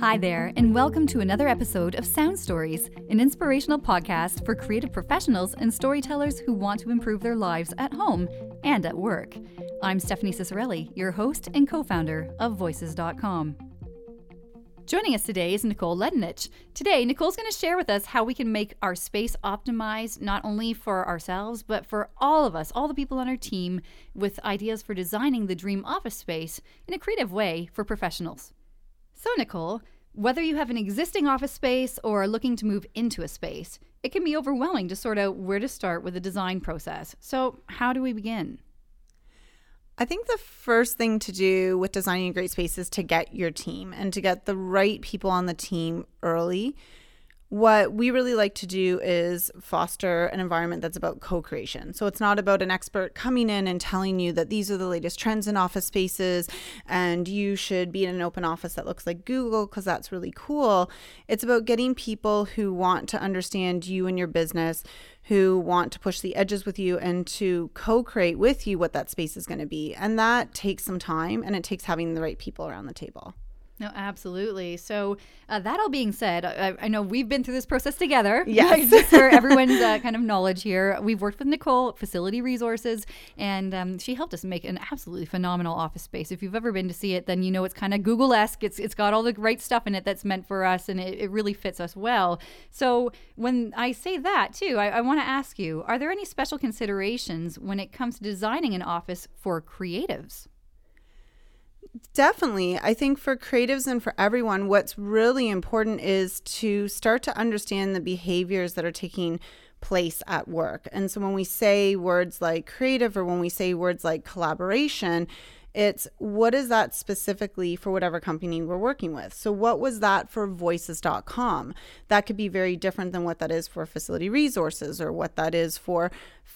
Hi there, and welcome to another episode of Sound Stories, an inspirational podcast for creative professionals and storytellers who want to improve their lives at home and at work. I'm Stephanie Ciccarelli, your host and co founder of Voices.com. Joining us today is Nicole Ledenich. Today, Nicole's going to share with us how we can make our space optimized not only for ourselves, but for all of us, all the people on our team, with ideas for designing the dream office space in a creative way for professionals. So, Nicole, whether you have an existing office space or are looking to move into a space, it can be overwhelming to sort out where to start with the design process. So, how do we begin? I think the first thing to do with designing a great space is to get your team and to get the right people on the team early. What we really like to do is foster an environment that's about co creation. So it's not about an expert coming in and telling you that these are the latest trends in office spaces and you should be in an open office that looks like Google because that's really cool. It's about getting people who want to understand you and your business, who want to push the edges with you and to co create with you what that space is going to be. And that takes some time and it takes having the right people around the table. No, absolutely. So, uh, that all being said, I, I, know we've been through this process together. Yes. Just for everyone's uh, kind of knowledge here, we've worked with Nicole, Facility Resources, and um, she helped us make an absolutely phenomenal office space. If you've ever been to see it, then you know it's kind of Google esque. It's, it's got all the right stuff in it that's meant for us, and it, it really fits us well. So, when I say that too, I, I want to ask you are there any special considerations when it comes to designing an office for creatives? Definitely. I think for creatives and for everyone, what's really important is to start to understand the behaviors that are taking place at work. And so when we say words like creative or when we say words like collaboration, it's what is that specifically for whatever company we're working with. So, what was that for voices.com? That could be very different than what that is for facility resources or what that is for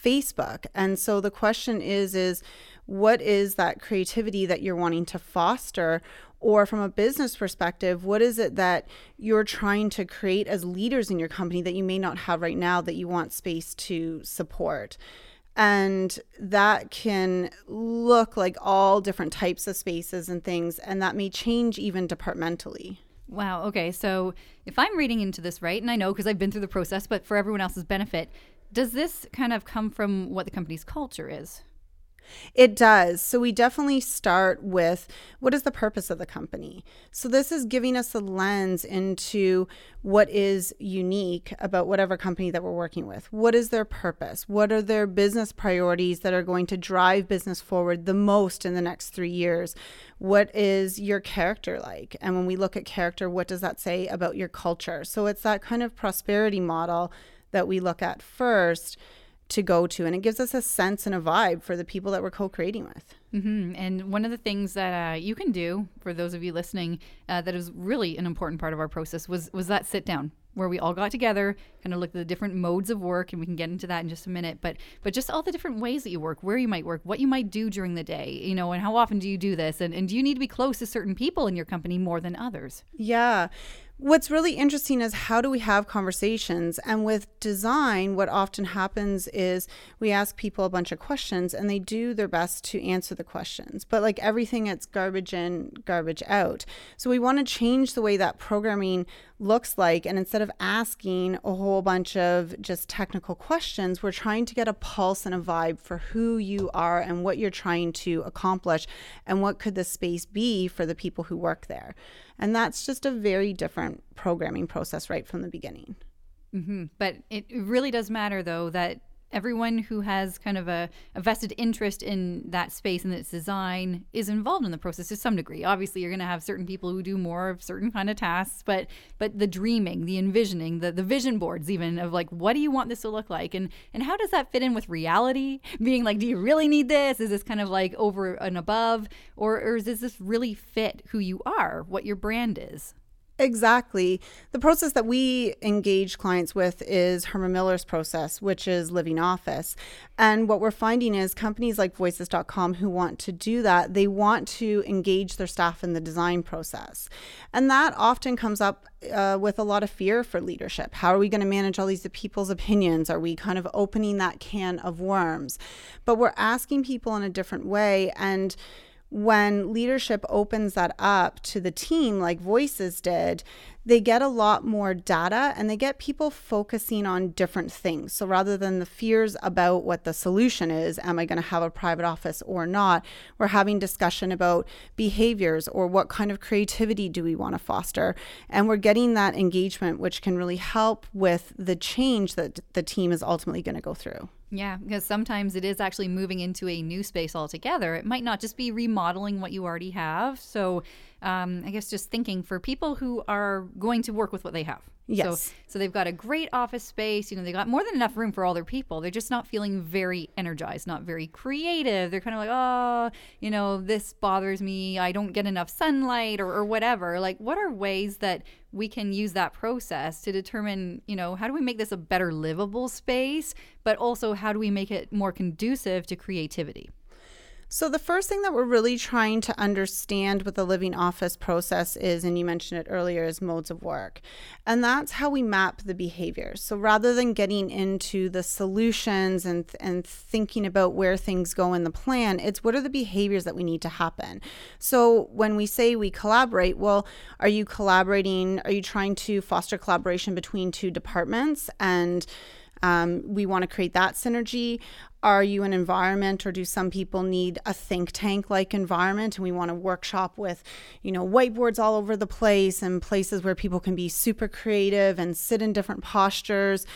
Facebook. And so, the question is, is what is that creativity that you're wanting to foster? Or from a business perspective, what is it that you're trying to create as leaders in your company that you may not have right now that you want space to support? And that can look like all different types of spaces and things, and that may change even departmentally. Wow. Okay. So if I'm reading into this right, and I know because I've been through the process, but for everyone else's benefit, does this kind of come from what the company's culture is? It does. So we definitely start with what is the purpose of the company? So this is giving us a lens into what is unique about whatever company that we're working with. What is their purpose? What are their business priorities that are going to drive business forward the most in the next 3 years? What is your character like? And when we look at character, what does that say about your culture? So it's that kind of prosperity model that we look at first to go to and it gives us a sense and a vibe for the people that we're co-creating with. Mm-hmm. and one of the things that uh, you can do for those of you listening uh, that is really an important part of our process was was that sit down where we all got together kind of looked at the different modes of work and we can get into that in just a minute. But but just all the different ways that you work where you might work what you might do during the day you know and how often do you do this? And, and do you need to be close to certain people in your company more than others? Yeah What's really interesting is how do we have conversations? And with design, what often happens is we ask people a bunch of questions and they do their best to answer the questions. But like everything, it's garbage in, garbage out. So we want to change the way that programming looks like. And instead of asking a whole bunch of just technical questions, we're trying to get a pulse and a vibe for who you are and what you're trying to accomplish and what could the space be for the people who work there. And that's just a very different programming process right from the beginning. Mm-hmm. But it really does matter, though, that everyone who has kind of a, a, vested interest in that space and its design is involved in the process to some degree. Obviously, you're going to have certain people who do more of certain kind of tasks, but but the dreaming, the envisioning, the the vision boards, even of like what do you want this to look like, and and how does that fit in with reality? Being like, do you really need this? Is this kind of like over and above, or or does this really fit who you are, what your brand is? Exactly. The process that we engage clients with is Herman Miller's process, which is living office. And what we're finding is companies like voices.com who want to do that, they want to engage their staff in the design process. And that often comes up uh, with a lot of fear for leadership. How are we going to manage all these people's opinions? Are we kind of opening that can of worms? But we're asking people in a different way. And when leadership opens that up to the team, like Voices did, they get a lot more data and they get people focusing on different things. So rather than the fears about what the solution is, am I going to have a private office or not, we're having discussion about behaviors or what kind of creativity do we want to foster. And we're getting that engagement, which can really help with the change that the team is ultimately going to go through. Yeah, because sometimes it is actually moving into a new space altogether. It might not just be remodeling what you already have. So, um, I guess just thinking for people who are going to work with what they have. Yes. So, so they've got a great office space. You know, they got more than enough room for all their people. They're just not feeling very energized, not very creative. They're kind of like, oh, you know, this bothers me. I don't get enough sunlight or, or whatever. Like, what are ways that we can use that process to determine, you know, how do we make this a better livable space, but also how do we make it more conducive to creativity? So, the first thing that we're really trying to understand with the living office process is, and you mentioned it earlier, is modes of work. And that's how we map the behaviors. So, rather than getting into the solutions and, and thinking about where things go in the plan, it's what are the behaviors that we need to happen. So, when we say we collaborate, well, are you collaborating? Are you trying to foster collaboration between two departments? And um, we want to create that synergy. Are you an environment, or do some people need a think tank like environment? And we want to workshop with, you know, whiteboards all over the place and places where people can be super creative and sit in different postures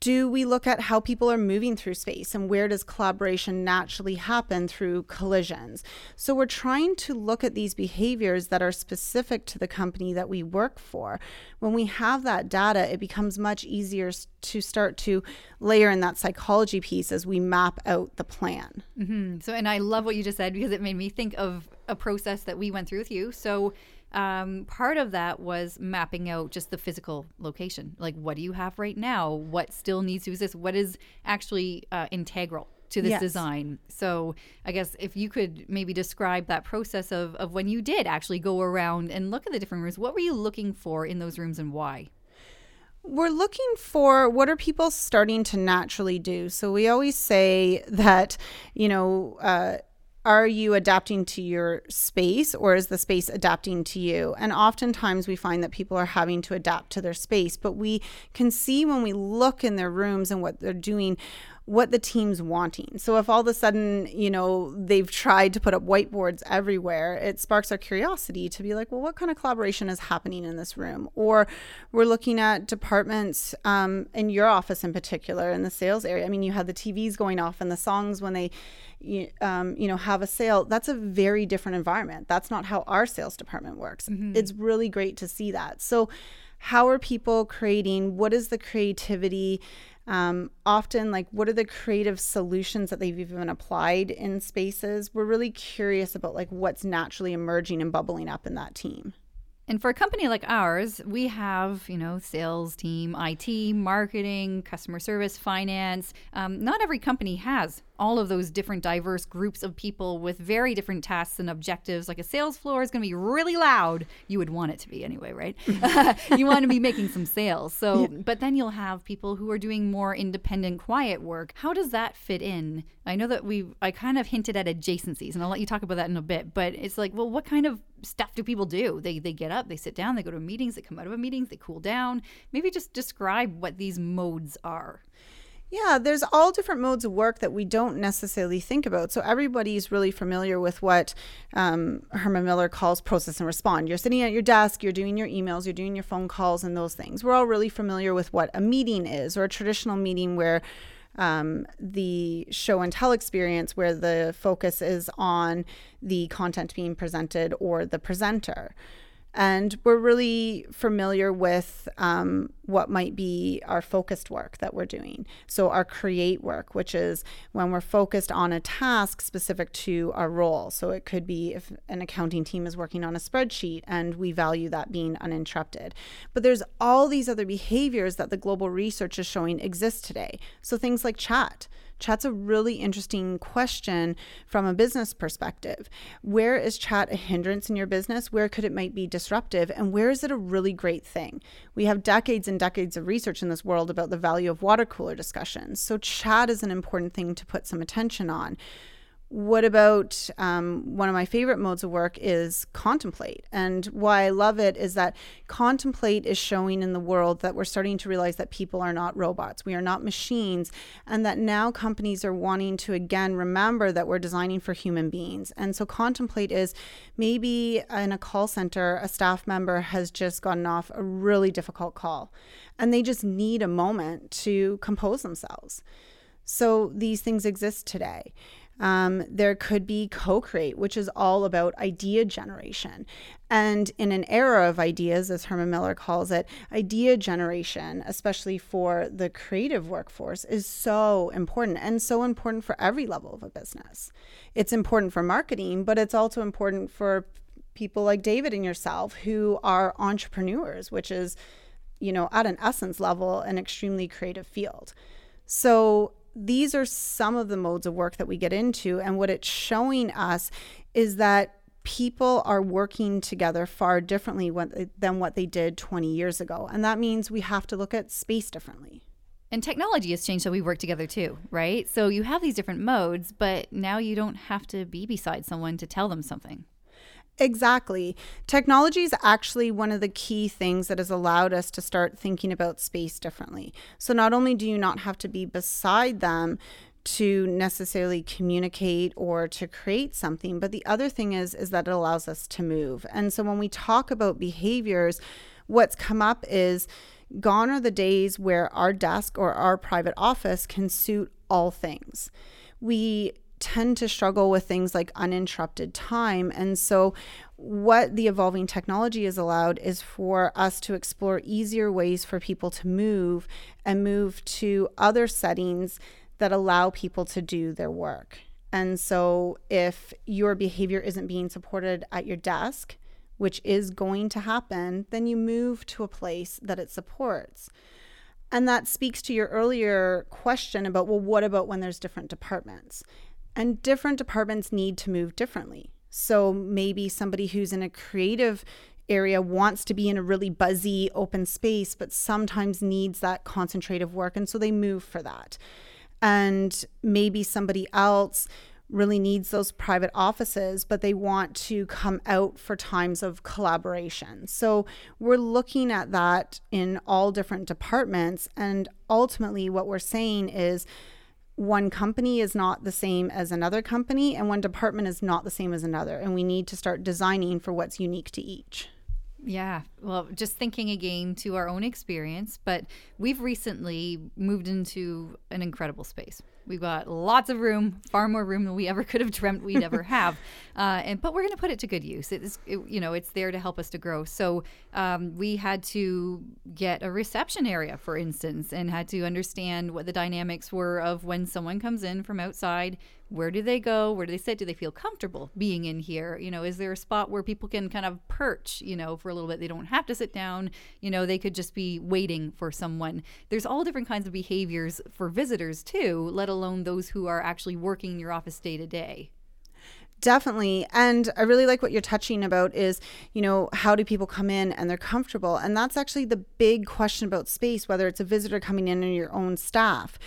do we look at how people are moving through space and where does collaboration naturally happen through collisions? So we're trying to look at these behaviors that are specific to the company that we work for. When we have that data, it becomes much easier to start to layer in that psychology piece as we map out the plan. Mm-hmm. So, and I love what you just said because it made me think of a process that we went through with you. So, um, part of that was mapping out just the physical location. Like, what do you have right now? What still needs to exist? What is actually uh, integral to this yes. design? So, I guess if you could maybe describe that process of, of when you did actually go around and look at the different rooms, what were you looking for in those rooms and why? We're looking for what are people starting to naturally do. So we always say that, you know, uh, are you adapting to your space or is the space adapting to you? And oftentimes we find that people are having to adapt to their space, but we can see when we look in their rooms and what they're doing what the team's wanting. So if all of a sudden, you know, they've tried to put up whiteboards everywhere, it sparks our curiosity to be like, well, what kind of collaboration is happening in this room? Or we're looking at departments um, in your office in particular, in the sales area. I mean, you had the TVs going off and the songs when they, um, you know, have a sale. That's a very different environment. That's not how our sales department works. Mm-hmm. It's really great to see that. So, how are people creating? What is the creativity? Um, often, like, what are the creative solutions that they've even applied in spaces? We're really curious about like what's naturally emerging and bubbling up in that team. And for a company like ours, we have, you know, sales team, IT, marketing, customer service, finance. Um, not every company has all of those different diverse groups of people with very different tasks and objectives. Like a sales floor is going to be really loud. You would want it to be anyway, right? you want to be making some sales. So, yeah. but then you'll have people who are doing more independent, quiet work. How does that fit in? I know that we, I kind of hinted at adjacencies, and I'll let you talk about that in a bit. But it's like, well, what kind of stuff do people do? They they get up, they sit down, they go to meetings, they come out of a meetings, they cool down. Maybe just describe what these modes are. Yeah, there's all different modes of work that we don't necessarily think about. So everybody's really familiar with what um, Herman Miller calls process and respond. You're sitting at your desk, you're doing your emails, you're doing your phone calls, and those things. We're all really familiar with what a meeting is, or a traditional meeting where um, the show and tell experience, where the focus is on the content being presented or the presenter and we're really familiar with um, what might be our focused work that we're doing. So, our create work, which is when we're focused on a task specific to our role. So, it could be if an accounting team is working on a spreadsheet and we value that being uninterrupted. But there's all these other behaviors that the global research is showing exist today. So, things like chat. Chat's a really interesting question from a business perspective. Where is chat a hindrance in your business? Where could it might be disruptive? And where is it a really great thing? We have decades and decades of research in this world about the value of water cooler discussions. So chat is an important thing to put some attention on what about um, one of my favorite modes of work is contemplate? And why I love it is that contemplate is showing in the world that we're starting to realize that people are not robots, we are not machines, and that now companies are wanting to again remember that we're designing for human beings. And so, contemplate is maybe in a call center, a staff member has just gotten off a really difficult call and they just need a moment to compose themselves. So, these things exist today. Um, there could be co create, which is all about idea generation. And in an era of ideas, as Herman Miller calls it, idea generation, especially for the creative workforce, is so important and so important for every level of a business. It's important for marketing, but it's also important for people like David and yourself who are entrepreneurs, which is, you know, at an essence level, an extremely creative field. So these are some of the modes of work that we get into. And what it's showing us is that people are working together far differently than what they did 20 years ago. And that means we have to look at space differently. And technology has changed how we work together too, right? So you have these different modes, but now you don't have to be beside someone to tell them something. Exactly. Technology is actually one of the key things that has allowed us to start thinking about space differently. So, not only do you not have to be beside them to necessarily communicate or to create something, but the other thing is is that it allows us to move. And so when we talk about behaviors, what's come up is gone are the days where our desk or our private office can suit all things. We tend to struggle with things like uninterrupted time. And so, what the evolving technology has allowed is for us to explore easier ways for people to move and move to other settings that allow people to do their work. And so, if your behavior isn't being supported at your desk, which is going to happen, then you move to a place that it supports. And that speaks to your earlier question about, well, what about when there's different departments? And different departments need to move differently. So maybe somebody who's in a creative area wants to be in a really buzzy open space, but sometimes needs that concentrative work. And so they move for that. And maybe somebody else really needs those private offices, but they want to come out for times of collaboration. So we're looking at that in all different departments. And ultimately, what we're saying is, one company is not the same as another company, and one department is not the same as another. And we need to start designing for what's unique to each. Yeah. Well, just thinking again to our own experience, but we've recently moved into an incredible space. We've got lots of room, far more room than we ever could have dreamt we'd ever have. Uh, and but we're going to put it to good use. It is, it, you know, it's there to help us to grow. So um, we had to get a reception area, for instance, and had to understand what the dynamics were of when someone comes in from outside where do they go? Where do they sit? Do they feel comfortable being in here? You know is there a spot where people can kind of perch you know for a little bit? They don't have to sit down. You know they could just be waiting for someone. There's all different kinds of behaviors for visitors too let alone those who are actually working in your office day to day. Definitely. And I really like what you're touching about is, you know, how do people come in and they're comfortable? And that's actually the big question about space, whether it's a visitor coming in or your own staff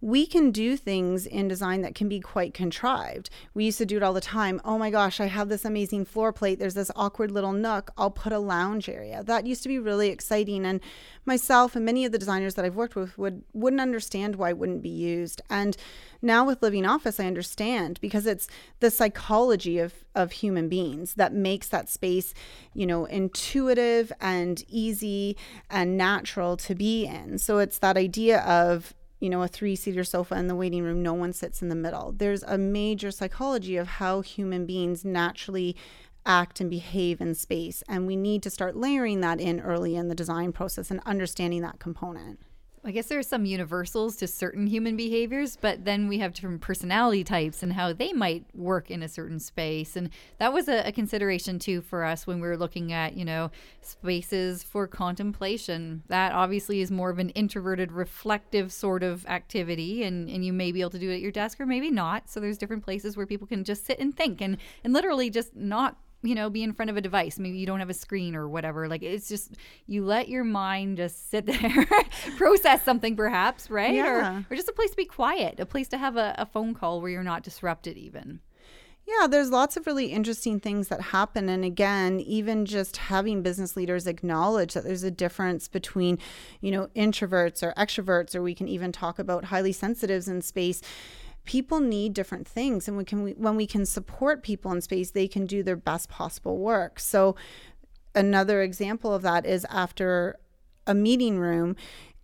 we can do things in design that can be quite contrived. We used to do it all the time. Oh my gosh, I have this amazing floor plate. There's this awkward little nook. I'll put a lounge area. That used to be really exciting. And myself and many of the designers that I've worked with would wouldn't understand why it wouldn't be used. And now with Living Office, I understand because it's the psychology of of human beings that makes that space, you know, intuitive and easy and natural to be in. So it's that idea of you know, a three seater sofa in the waiting room, no one sits in the middle. There's a major psychology of how human beings naturally act and behave in space. And we need to start layering that in early in the design process and understanding that component. I guess there are some universals to certain human behaviors, but then we have different personality types and how they might work in a certain space. And that was a, a, consideration too for us when we were looking at, you know, spaces for contemplation. That obviously is more of an introverted, reflective sort of activity. And, and you may be able to do it at your desk or maybe not. So there's different places where people can just sit and think and, and literally just not you know, be in front of a device. Maybe you don't have a screen or whatever. Like it's just you let your mind just sit there, process something perhaps, right? Yeah. Or, or just a place to be quiet, a place to have a, a phone call where you're not disrupted even. Yeah, there's lots of really interesting things that happen. And again, even just having business leaders acknowledge that there's a difference between, you know, introverts or extroverts, or we can even talk about highly sensitives in space people need different things and we can when we can support people in space they can do their best possible work. So another example of that is after a meeting room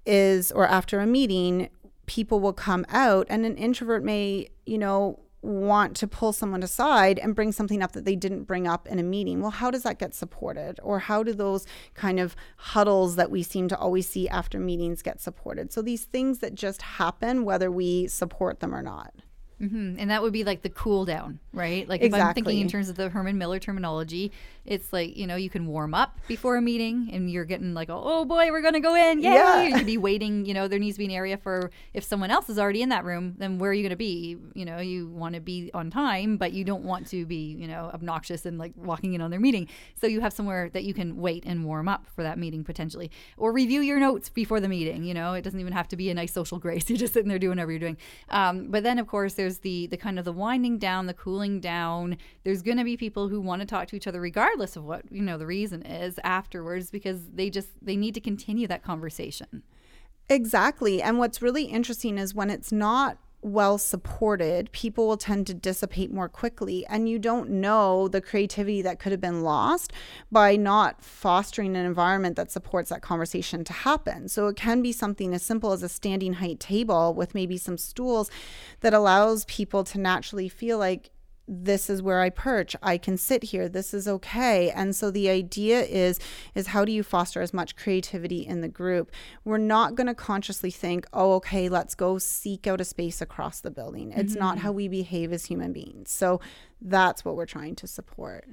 is or after a meeting people will come out and an introvert may you know want to pull someone aside and bring something up that they didn't bring up in a meeting. Well, how does that get supported? Or how do those kind of huddles that we seem to always see after meetings get supported? So these things that just happen, whether we support them or not. Mm-hmm. And that would be like the cool down, right? Like exactly. if I'm thinking in terms of the Herman Miller terminology, it's like, you know, you can warm up before a meeting and you're getting like, oh boy, we're going to go in. Yay. Yeah. You could be waiting, you know, there needs to be an area for if someone else is already in that room, then where are you going to be? You know, you want to be on time, but you don't want to be, you know, obnoxious and like walking in on their meeting. So you have somewhere that you can wait and warm up for that meeting potentially or review your notes before the meeting. You know, it doesn't even have to be a nice social grace. You're just sitting there doing whatever you're doing. Um, but then, of course, there's the, the kind of the winding down, the cooling down. There's going to be people who want to talk to each other regardless of what, you know the reason is afterwards because they just they need to continue that conversation. Exactly. And what's really interesting is when it's not well supported, people will tend to dissipate more quickly. And you don't know the creativity that could have been lost by not fostering an environment that supports that conversation to happen. So it can be something as simple as a standing height table with maybe some stools that allows people to naturally feel like this is where I perch. I can sit here. This is okay. And so the idea is is how do you foster as much creativity in the group? We're not going to consciously think, "Oh, okay, let's go seek out a space across the building." It's mm-hmm. not how we behave as human beings. So that's what we're trying to support.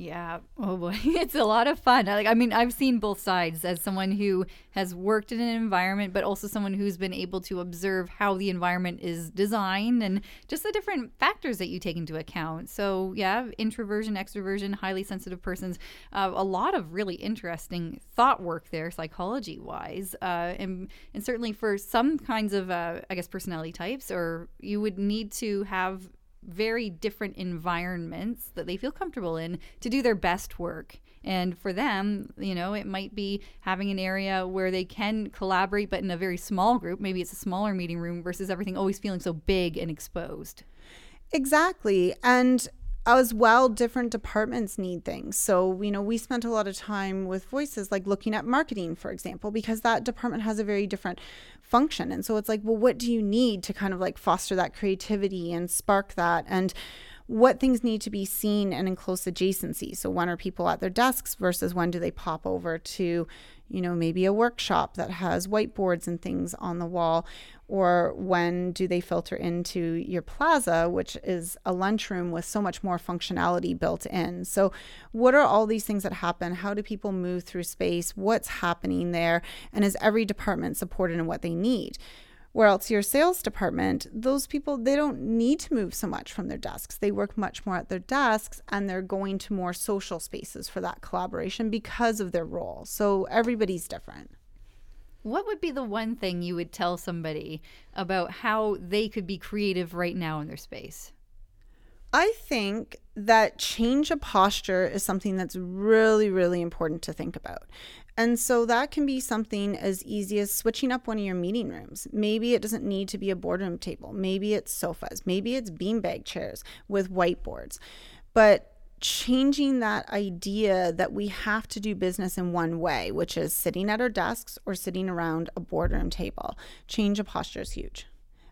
Yeah. Oh boy, it's a lot of fun. Like I mean, I've seen both sides as someone who has worked in an environment, but also someone who's been able to observe how the environment is designed and just the different factors that you take into account. So yeah, introversion, extroversion, highly sensitive persons, uh, a lot of really interesting thought work there, psychology wise, uh, and and certainly for some kinds of uh, I guess personality types, or you would need to have very different environments that they feel comfortable in to do their best work. And for them, you know, it might be having an area where they can collaborate, but in a very small group. Maybe it's a smaller meeting room versus everything always feeling so big and exposed. Exactly. And as well different departments need things. So you know we spent a lot of time with voices like looking at marketing for example because that department has a very different function. And so it's like well what do you need to kind of like foster that creativity and spark that? And what things need to be seen and in close adjacency? So when are people at their desks versus when do they pop over to you know maybe a workshop that has whiteboards and things on the wall or when do they filter into your plaza, which is a lunchroom with so much more functionality built in? So, what are all these things that happen? How do people move through space? What's happening there? And is every department supported in what they need? Where else your sales department, those people, they don't need to move so much from their desks. They work much more at their desks and they're going to more social spaces for that collaboration because of their role. So everybody's different. What would be the one thing you would tell somebody about how they could be creative right now in their space? I think that change of posture is something that's really, really important to think about. And so that can be something as easy as switching up one of your meeting rooms. Maybe it doesn't need to be a boardroom table. Maybe it's sofas. Maybe it's beanbag chairs with whiteboards. But changing that idea that we have to do business in one way, which is sitting at our desks or sitting around a boardroom table. Change of posture is huge.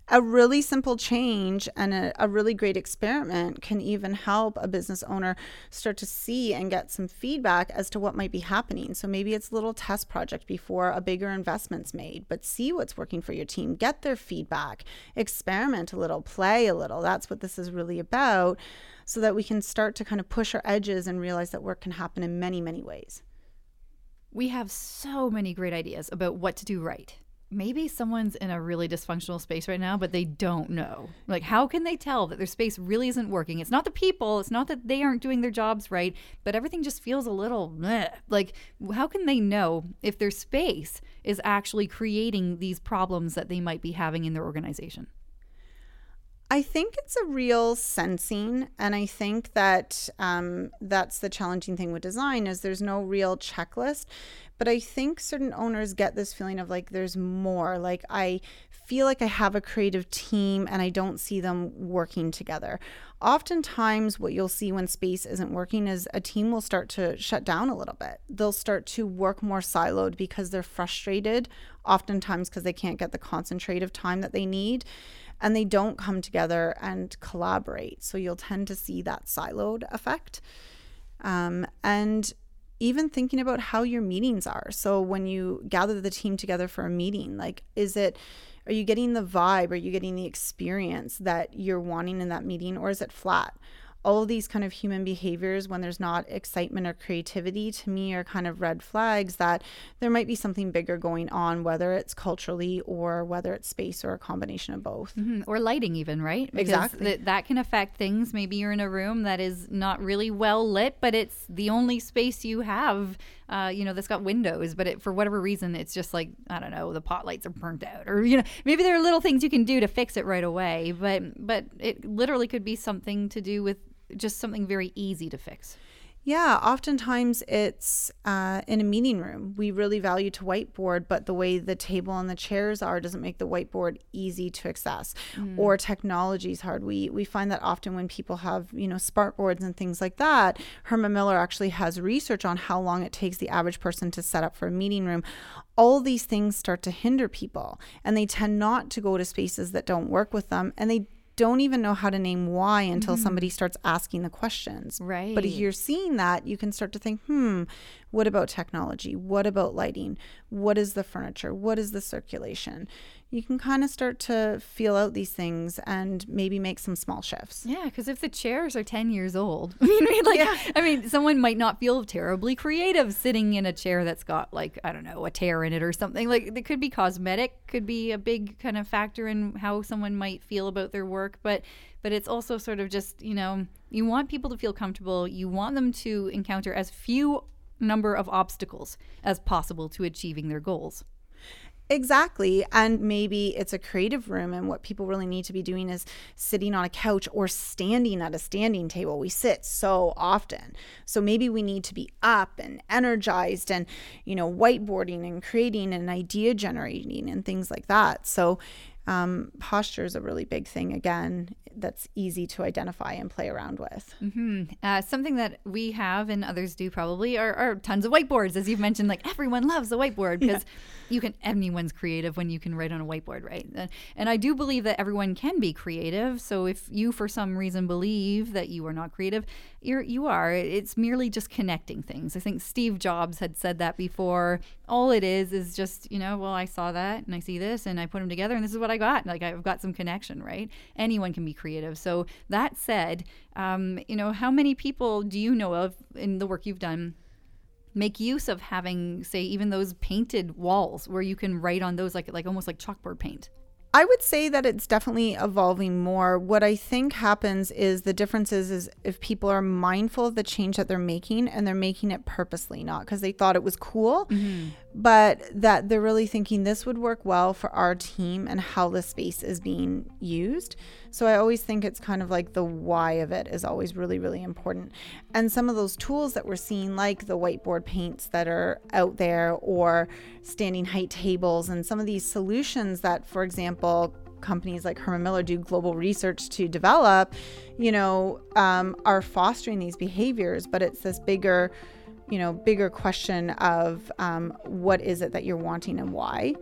A really simple change and a, a, really great experiment can even help a business owner start to see and get some feedback as to what might be happening. So maybe it's a little test project before a bigger investment's made, but see what's working for your team, get their feedback, experiment a little, play a little. That's what this is really about so that we can start to kind of push our edges and realize that work can happen in many, many ways. We have so many great ideas about what to do right. Maybe someone's in a really dysfunctional space right now, but they don't know. Like, how can they tell that their space really isn't working? It's not the people, it's not that they aren't doing their jobs right, but everything just feels a little like, how can they know if their space is actually creating these problems that they might be having in their organization? I think it's a real sensing, and I think that um, that's the challenging thing with design is there's no real checklist. But I think certain owners get this feeling of like there's more. Like I feel like I have a creative team and I don't see them working together. Oftentimes, what you'll see when space isn't working is a team will start to shut down a little bit. They'll start to work more siloed because they're frustrated, oftentimes because they can't get the concentrative time that they need and they don't come together and collaborate. So you'll tend to see that siloed effect. Um, and even thinking about how your meetings are. So when you gather the team together for a meeting, like, is it, are you getting the vibe? Are you getting the experience that you're wanting in that meeting, or is it flat? All of these kind of human behaviors when there's not excitement or creativity to me are kind of red flags that there might be something bigger going on whether it's culturally or whether it's space or a combination of both. Mm-hmm. or lighting even right? Because exactly. th- that can affect things. Maybe you're in a room that is not really well lit but it's the only space you have uh, you know, that's got windows, but it, for whatever reason, it's just like, I don't know, the pot lights are burnt out or, you know, maybe there are little things you can do to fix it right away, but, but it literally could be something to do with just something very easy to fix? Yeah, oftentimes it's uh, in a meeting room. We really value to whiteboard, but the way the table and the chairs are doesn't make the whiteboard easy to access. Mm. Or technology is hard. We we find that often when people have you know smart boards and things like that. Herman Miller actually has research on how long it takes the average person to set up for a meeting room. All these things start to hinder people, and they tend not to go to spaces that don't work with them, and they don't even know how to name why until mm-hmm. somebody starts asking the questions. Right. But if you're seeing that, you can start to think, hmm, what about technology? What about lighting? What is the furniture? What is the circulation? you can kind of start to feel out these things and maybe make some small shifts. Yeah, because if the chairs are 10 years old, I mean, like, yeah. I mean, someone might not feel terribly creative sitting in a chair that's got, like, I don't know, a tear in it or something. Like, it could be cosmetic, could be a big kind of factor in how someone might feel about their work. But, but it's also sort of just, you know, you want people to feel comfortable. You want them to encounter as few number of obstacles as possible to achieving their goals. Exactly. And maybe it's a creative room, and what people really need to be doing is sitting on a couch or standing at a standing table. We sit so often. So maybe we need to be up and energized and, you know, whiteboarding and creating and idea generating and things like that. So, um, posture is a really big thing again that's easy to identify and play around with. Mm-hmm. Uh, something that we have and others do probably are, are, tons of whiteboards, as you've mentioned. Like everyone loves a whiteboard because yeah. you can anyone's creative when you can write on a whiteboard, right? Uh, and I do believe that everyone can be creative. So if you, for some reason, believe that you are not creative, you're you are. It's merely just connecting things. I think Steve Jobs had said that before. All it is is just you know, well, I saw that and I see this and I put them together and this is what I got. Like I've got some connection, right? Anyone can be creative. So that said, um, you know, how many people do you know of in the work you've done? make use of having say even those painted walls where you can write on those like like almost like chalkboard paint I would say that it's definitely evolving more. What I think happens is the difference is, is if people are mindful of the change that they're making and they're making it purposely, not because they thought it was cool, mm-hmm. but that they're really thinking this would work well for our team and how the space is being used. So I always think it's kind of like the why of it is always really, really important. And some of those tools that we're seeing, like the whiteboard paints that are out there or standing height tables, and some of these solutions that, for example, companies like Herman Miller do global research to develop, you know, um, are fostering these behaviors. But it's this bigger, you know, bigger question of um, what is it that you're wanting and why.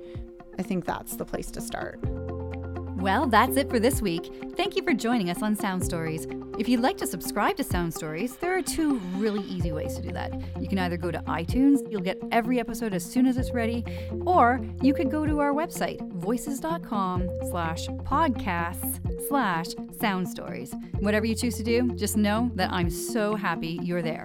I think that's the place to start. Well, that's it for this week. Thank you for joining us on Sound Stories. If you'd like to subscribe to Sound Stories, there are two really easy ways to do that. You can either go to iTunes, you'll get every episode as soon as it's ready, or you could go to our website, voices.com slash podcasts slash sound stories. Whatever you choose to do, just know that I'm so happy you're there.